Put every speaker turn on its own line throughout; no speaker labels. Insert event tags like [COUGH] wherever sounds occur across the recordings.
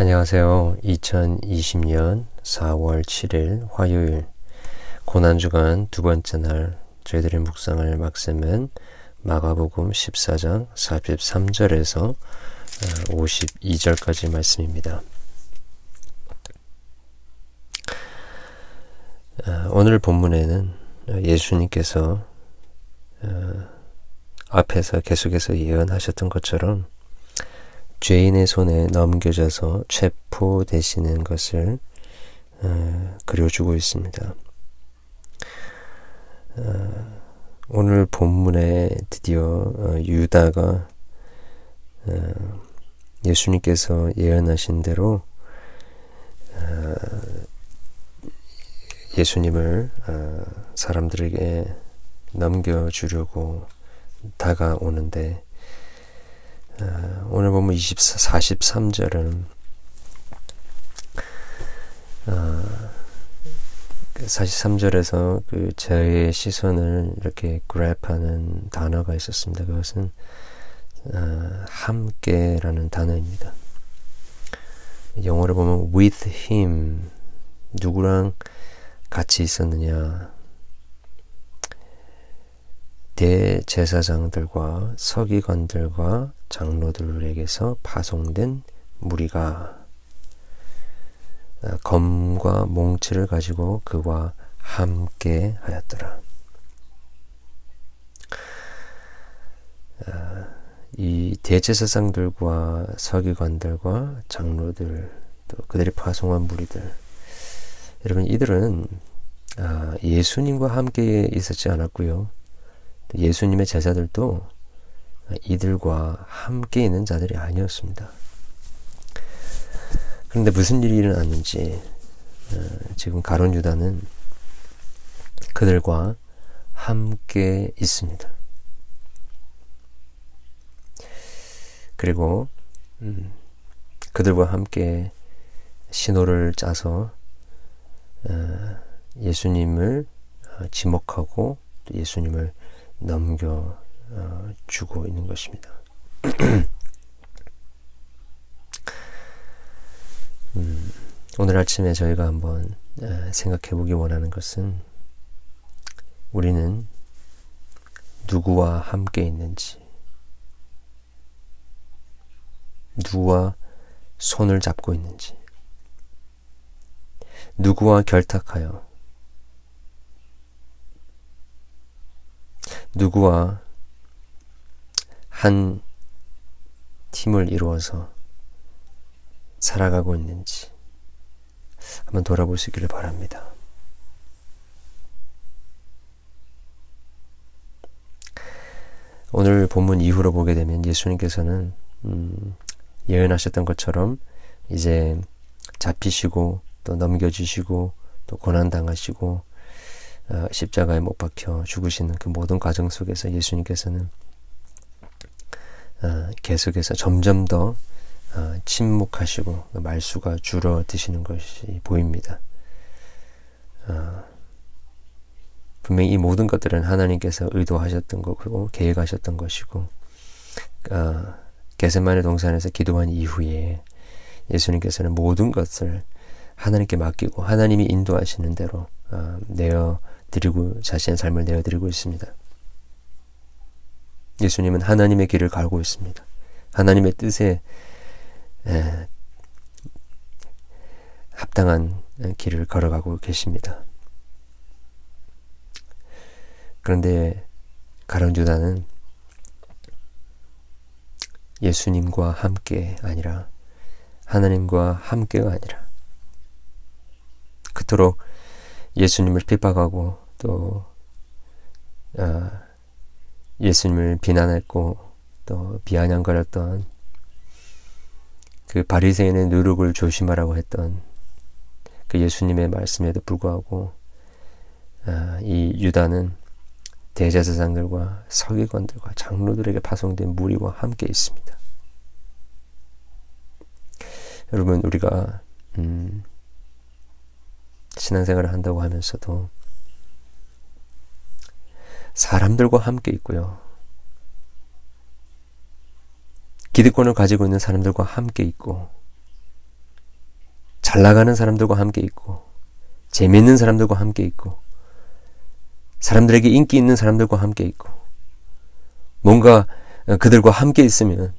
안녕하세요. 2020년 4월 7일 화요일 고난주간 두 번째 날 저희들의 묵상을 막세면 마가복음 14장 43절에서 52절까지 말씀입니다. 아, 오늘 본문에는 예수님께서 어, 앞에서 계속해서 예언하셨던 것처럼 죄인의 손에 넘겨져서 체포되시는 것을 어, 그려주고 있습니다. 어, 오늘 본문에 드디어 어, 유다가 어, 예수님께서 예언하신 대로 어, 예수님을 어, 사람들에게 넘겨주려고 다가오는데 어, 오늘 보면 24, 43절은 어, 43절에서 그 저의 시선을 이렇게 grab하는 단어가 있었습니다. 그것은 어, 함께라는 단어입니다. 영어로 보면 with him 누구랑 같이 있었느냐 대제사장들과 서기관들과 장로들에게서 파송된 무리가 아, 검과 몽치를 가지고 그와 함께 하였더라. 아, 이 대제사장들과 서기관들과 장로들 또 그들이 파송한 무리들 여러분 이들은 아, 예수님과 함께 있었지 않았고요. 예수님의 제자들도 이들과 함께 있는 자들이 아니었습니다. 그런데 무슨 일이 일어났는지 어, 지금 가론 유다는 그들과 함께 있습니다. 그리고 음, 그들과 함께 신호를 짜서 어, 예수님을 어, 지목하고 예수님을 넘겨 어, 주고 있는 것입니다. [CLEARS THROAT] 음, 오늘 아침에 저희가 한번 어, 생각해 보기 원하는 것은 우리는 누구와 함께 있는지, 누구와 손을 잡고 있는지, 누구와 결탁하여 누구와 한 팀을 이루어서 살아가고 있는지 한번 돌아보시기를 바랍니다. 오늘 본문 이후로 보게 되면 예수님께서는 음, 예언하셨던 것처럼 이제 잡히시고 또 넘겨주시고 또 고난당하시고 어, 십자가에 못 박혀 죽으시는 그 모든 과정 속에서 예수님께서는 어, 계속해서 점점 더 어, 침묵하시고 그 말수가 줄어드시는 것이 보입니다. 분명히 이 모든 것들은 하나님께서 의도하셨던 거고 계획하셨던 것이고 게세만의 동산에서 기도한 이후에 예수님께서는 모든 것을 하나님께 맡기고 하나님이 인도하시는 대로 내어 드리고 자신의 삶을 내어 드리고 있습니다. 예수님은 하나님의 길을 갈고 있습니다. 하나님의 뜻에 에, 합당한 길을 걸어가고 계십니다. 그런데 가론 유다는 예수님과 함께 아니라 하나님과 함께가 아니라 그토록 예수님을 핍박하고 또 어, 예수님을 비난했고 또 비아냥거렸던 그 바리새인의 누룩을 조심하라고 했던 그 예수님의 말씀에도 불구하고 어, 이 유다는 대제사장들과 서기관들과 장로들에게 파송된 무리와 함께 있습니다. 여러분 우리가 음, 신앙생활을 한다고 하면서도 사람들과 함께 있고요. 기득권을 가지고 있는 사람들과 함께 있고 잘 나가는 사람들과 함께 있고, 재미있는 사람들과 함께 있고, 사람들에게 인기 있는 사람들과 함께 있고, 뭔가 그들과 함께 있으면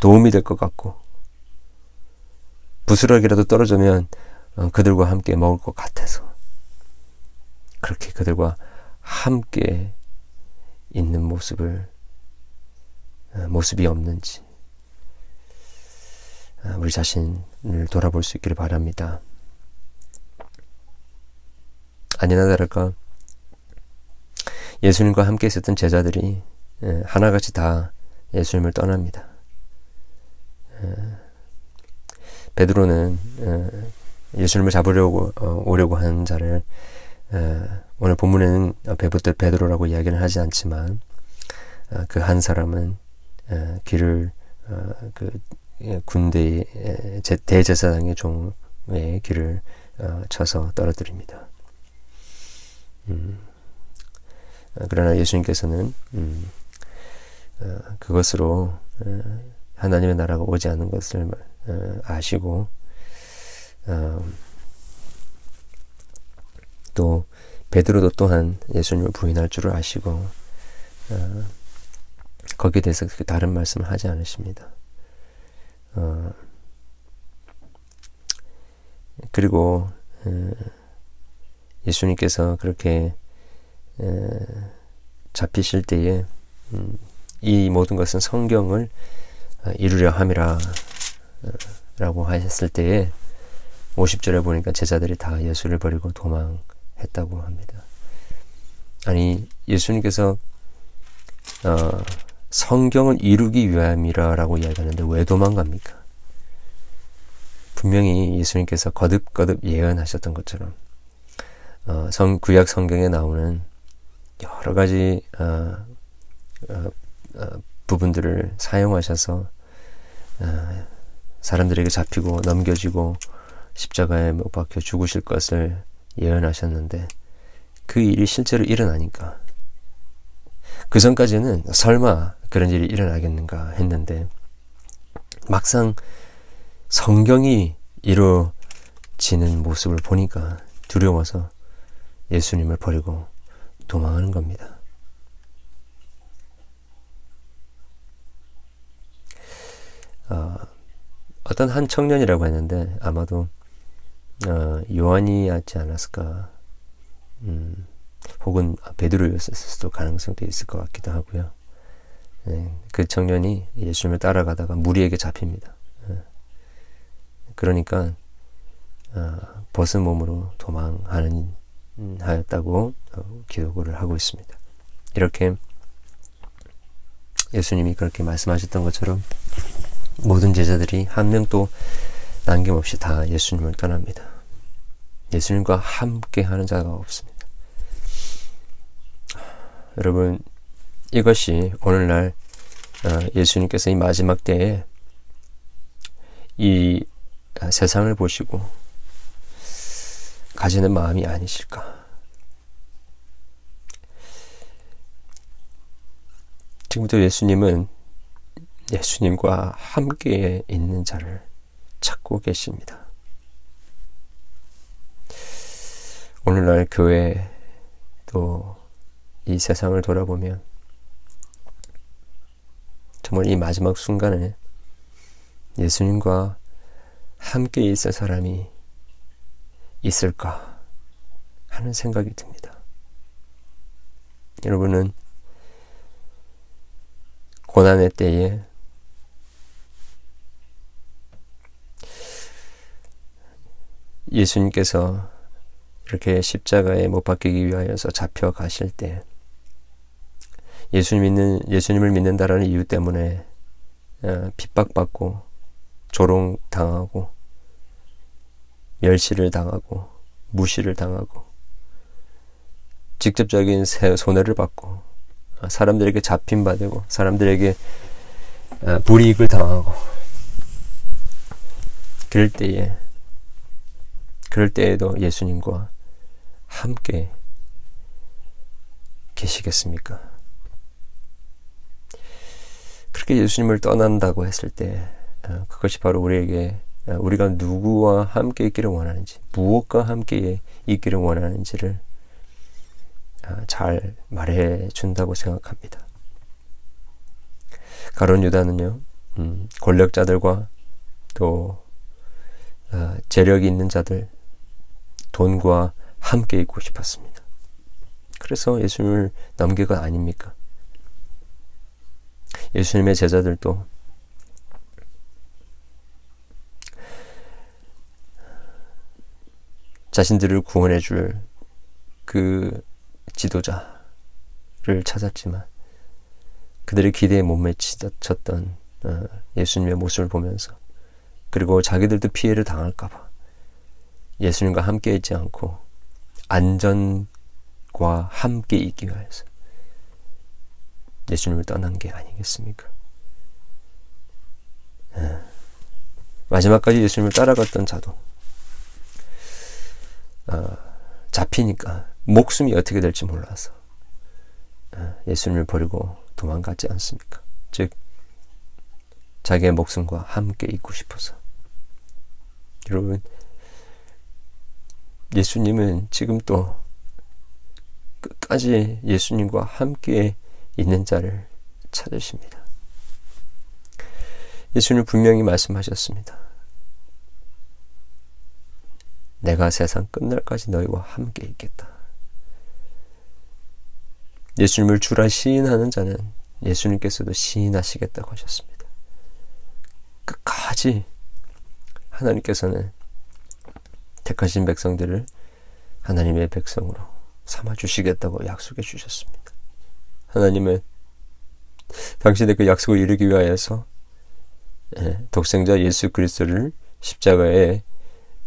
도움이 될 것 같고, 부스러기라도 떨어지면 어, 그들과 함께 먹을 것 같아서, 그렇게 그들과 함께 있는 모습을, 어, 모습이 없는지, 어, 우리 자신을 돌아볼 수 있기를 바랍니다. 아니나 다를까 예수님과 함께 있었던 제자들이 예, 하나같이 다 예수님을 떠납니다. 예, 베드로는 예, 예수님을 잡으려고 어, 오려고 하는 자를 오늘 본문에는 베부터 베드로라고 이야기는 하지 않지만 어, 그한 사람은 길을 어, 그 군대의 대제사장의 종의 길을 쳐서 떨어뜨립니다. 음. 어, 그러나 예수님께서는 음, 어, 그것으로 어, 하나님의 나라가 오지 않는 것을 어, 아시고 어, 또 베드로도 또한 예수님을 부인할 줄을 아시고 어, 거기에 대해서 다른 말씀을 하지 않으십니다. 그리고 예수님께서 그렇게 잡히실 때에 음, 이 모든 것은 성경을 어, 이루려 함이라 어, 라고 하셨을 때에 50절에 보니까 제자들이 다 예수를 버리고 도망 했다고 합니다. 아니 예수님께서 어, 성경을 이루기 위함이라라고 이야기하는데 왜 도망갑니까? 분명히 예수님께서 거듭거듭 예언하셨던 것처럼 어, 성 구약 성경에 나오는 여러 가지 어, 어, 어, 부분들을 사용하셔서 어, 사람들에게 잡히고 넘겨지고 십자가에 못 박혀 죽으실 것을 예언하셨는데 그 일이 실제로 일어나니까 그 전까지는 설마 그런 일이 일어나겠는가 했는데 막상 성경이 이루어지는 모습을 보니까 두려워서 예수님을 버리고 도망하는 겁니다. 어, 어떤 한 청년이라고 했는데 아마도 어, 요한이었지 않았을까 음, 혹은 베드로였을 수도 가능성도 있을 것 같기도 하고요. 네, 그 청년이 예수님을 따라가다가 무리에게 잡힙니다. 네. 그러니까 어, 벗은 몸으로 도망하는 하였다고 어, 기록을 하고 있습니다. 이렇게 예수님이 그렇게 말씀하셨던 것처럼 모든 제자들이 한 명도 남김없이 다 예수님을 떠납니다. 예수님과 함께 하는 자가 없습니다. 여러분, 이것이 오늘날 어, 예수님께서 이 마지막 때에 이 세상을 보시고 가지는 마음이 아니실까. 지금부터 예수님은 예수님과 함께 있는 자를 찾고 계십니다. 오늘날 교회 또 이 세상을 돌아보면 정말 이 마지막 순간에 예수님과 함께 있을 사람이 있을까 하는 생각이 듭니다. 여러분은 고난의 때에 예수님께서 이렇게 십자가에 못 박히기 위하여서 잡혀 가실 때 예수님 믿는, 예수님을 믿는다라는 이유 때문에 어, 핍박받고 조롱 당하고 멸시를 당하고 무시를 당하고 직접적인 손해를 받고 사람들에게 잡힌 받고 사람들에게 어, 불이익을 당하고 그럴 때에 그럴 때에도 예수님과 함께 계시겠습니까? 그렇게 예수님을 떠난다고 했을 때 어, 그것이 바로 우리에게 우리가 누구와 함께 있기를 원하는지, 무엇과 함께 있기를 원하는지를 아, 잘 말해 준다고 생각합니다. 가론 유다는요, 음, 권력자들과 또 어, 재력이 있는 자들, 돈과 함께 있고 싶었습니다. 그래서 예수님을 넘긴 것 아닙니까? 예수님의 제자들도 자신들을 구원해 줄 그 지도자를 찾았지만 그들의 기대에 못 미쳤던 어, 예수님의 모습을 보면서 그리고 자기들도 피해를 당할까봐 예수님과 함께 있지 않고 안전과 함께 있기 위해서 예수님을 떠난 게 아니겠습니까? 예. 마지막까지 예수님을 따라갔던 자도 어, 잡히니까 목숨이 어떻게 될지 몰라서 어, 예수님을 버리고 도망가지 않습니까? 즉 자기의 목숨과 함께 있고 싶어서 여러분 예수님은 지금 또 끝까지 예수님과 함께 있는 자를 찾으십니다. 예수님 분명히 말씀하셨습니다. 내가 세상 끝날까지 너희와 함께 있겠다. 예수님을 주라 시인하는 자는 예수님께서도 시인하시겠다고 하셨습니다. 끝까지 하나님께서는 택하신 백성들을 하나님의 백성으로 삼아 주시겠다고 약속해 주셨습니다. 하나님은 당신의 그 약속을 이루기 위하여서 예, 독생자 예수 그리스도를 십자가에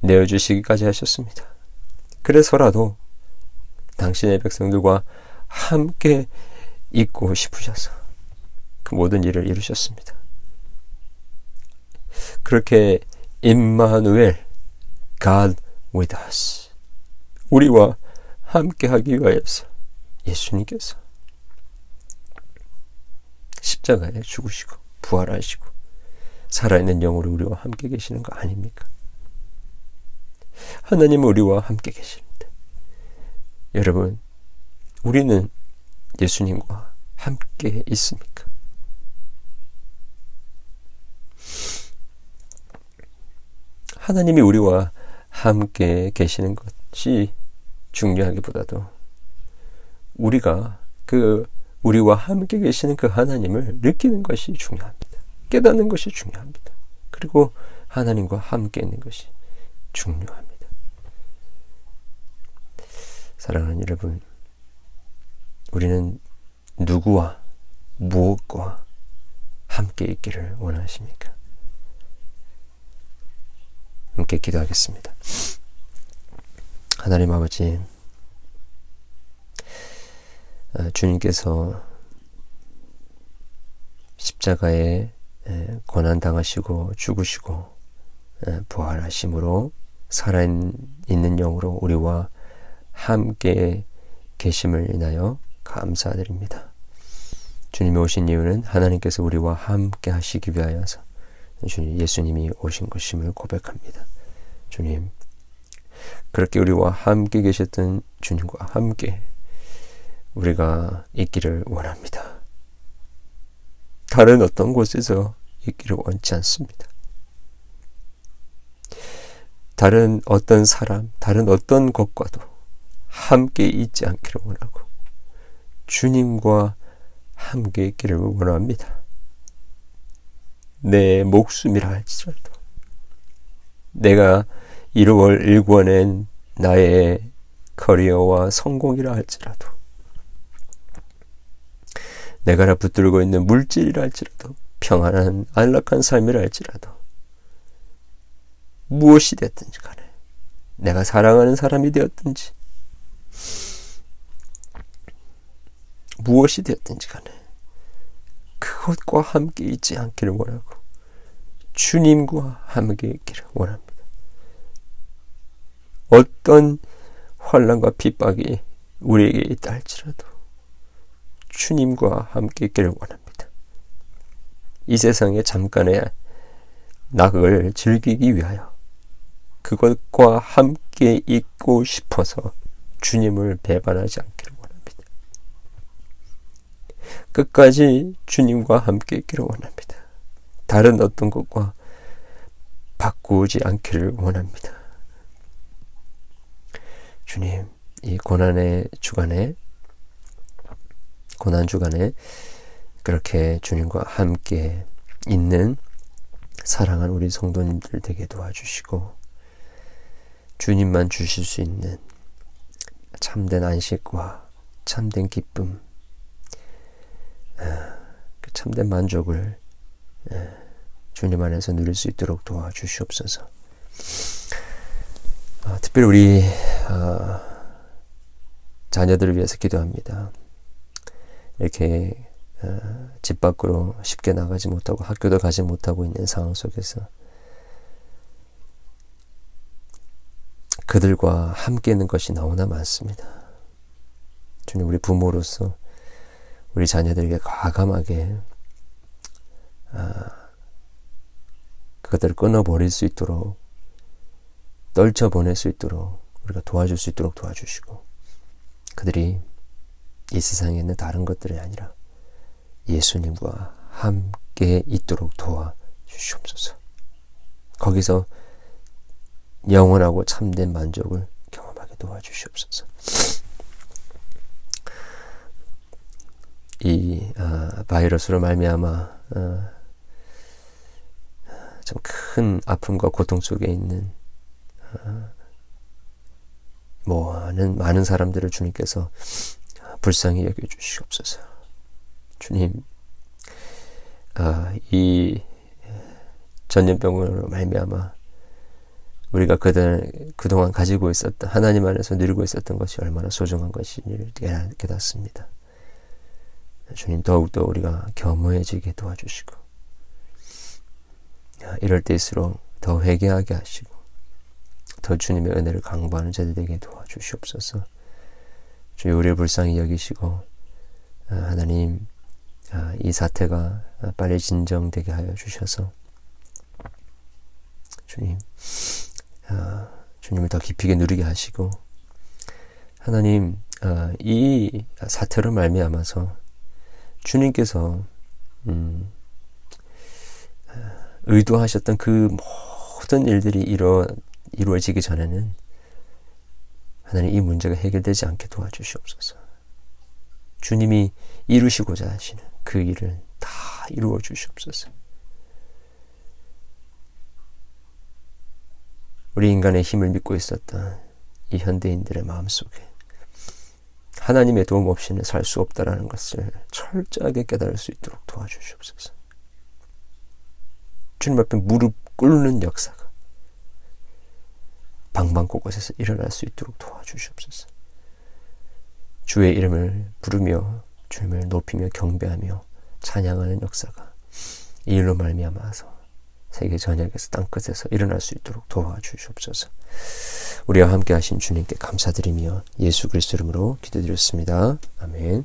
내어 주시기까지 하셨습니다. 그래서라도 당신의 백성들과 함께 있고 싶으셔서 그 모든 일을 이루셨습니다. 그렇게 임마누엘 God with us 우리와 함께 하기 위하여서 예수님께서 십자가에 죽으시고 부활하시고 살아있는 영으로 우리와 함께 계시는 거 아닙니까? 하나님은 우리와 함께 계십니다. 여러분, 우리는 예수님과 함께 있습니까? 하나님이 우리와 함께 계시는 것이 중요하기보다도 우리가 그 우리와 함께 계시는 그 하나님을 느끼는 것이 중요합니다. 깨닫는 것이 중요합니다. 그리고 하나님과 함께 있는 것이 중요합니다. 사랑하는 여러분, 우리는 누구와 무엇과 함께 있기를 원하십니까? 함께 기도하겠습니다. 하나님 아버지, 아, 주님께서 십자가에 고난 당하시고 죽으시고 부활하심으로 살아있는 영으로 우리와 함께 계심을 인하여 감사드립니다. 주님이 오신 이유는 하나님께서 우리와 함께 하시기 위하여서 주님 예수님이 오신 것임을 고백합니다. 주님 그렇게 우리와 함께 계셨던 주님과 함께 우리가 있기를 원합니다. 다른 어떤 곳에서 있기를 원치 않습니다. 다른 어떤 사람, 다른 어떤 것과도 함께 있지 않기를 원하고 주님과 함께 있기를 원합니다. 내 목숨이라 할지라도 내가 이루어 일궈낸 나의 커리어와 성공이라 할지라도 내가 붙들고 있는 물질이라 할지라도 평안한 안락한 삶이라 할지라도 무엇이 됐든지 간에 내가 사랑하는 사람이 되었든지 무엇이 되었든지 간에 그것과 함께 있지 않기를 원하고 주님과 함께 있기를 원합니다. 어떤 환란과 핍박이 우리에게 있다 할지라도 주님과 함께 있기를 원합니다. 이 세상에 잠깐의 낙을 즐기기 위하여 그것과 함께 있고 싶어서 주님을 배반하지 않기를. 끝까지 주님과 함께 있기를 원합니다. 다른 어떤 것과 바꾸지 않기를 원합니다. 주님, 이 고난의 주간에, 고난 주간에 그렇게 주님과 함께 있는 사랑한 우리 성도님들 되게 도와주시고, 주님만 주실 수 있는 참된 안식과 참된 기쁨, 아, 그 참된 만족을 주님 안에서 누릴 수 있도록 도와주시옵소서. 아, 특별히 우리 아, 자녀들을 위해서 기도합니다. 이렇게 아, 집 밖으로 쉽게 나가지 못하고 학교도 가지 못하고 있는 상황 속에서 그들과 함께 있는 것이 너무나 많습니다. 주님, 우리 부모로서 우리 자녀들에게 과감하게 아, 그것들을 끊어버릴 수 있도록 떨쳐보낼 수 있도록 우리가 도와줄 수 있도록 도와주시고 그들이 이 세상에 있는 다른 것들이 아니라 예수님과 함께 있도록 도와주시옵소서. 거기서 영원하고 참된 만족을 경험하게 도와주시옵소서. 이 아, 바이러스로 말미암아 아, 참큰 아픔과 고통 속에 있는 아, 많은 많은 사람들을 주님께서 불쌍히 여겨 주시옵소서. 주님, 아, 이 전염병으로 말미암아 우리가 그들 그동안 가지고 있었던 하나님 안에서 누리고 있었던 것이 얼마나 소중한 것인지를 깨닫습니다. 주님 더욱더 우리가 겸허해지게 도와주시고 이럴 때일수록 더 회개하게 하시고 더 주님의 은혜를 강구하는 자들에게 도와주시옵소서. 주여 우리를 불쌍히 여기시고 아, 하나님 아, 이 사태가 빨리 진정되게 하여 주셔서 주님 아, 주님을 더 깊이게 누리게 하시고 하나님 이 사태로 말미암아서 주님께서 음, 의도하셨던 그 모든 일들이 이루, 이루어지기 전에는 하나님 이 문제가 해결되지 않게 도와주시옵소서. 주님이 이루시고자 하시는 그 일을 다 이루어 주시옵소서. 우리 인간의 힘을 믿고 있었던 이 현대인들의 마음속에 하나님의 도움 없이는 살 수 없다라는 것을 철저하게 깨달을 수 있도록 도와주시옵소서. 주님 앞에 무릎 꿇는 역사가 방방 곳곳에서 일어날 수 있도록 도와주시옵소서. 주의 이름을 부르며 주님을 높이며 경배하며 찬양하는 역사가 이 일로 말미암아서 세계 전역에서 땅끝에서 일어날 수 있도록 도와주시옵소서. 우리와 함께 하신 주님께 감사드리며 예수 그리스도 이름으로 기도드렸습니다. 아멘.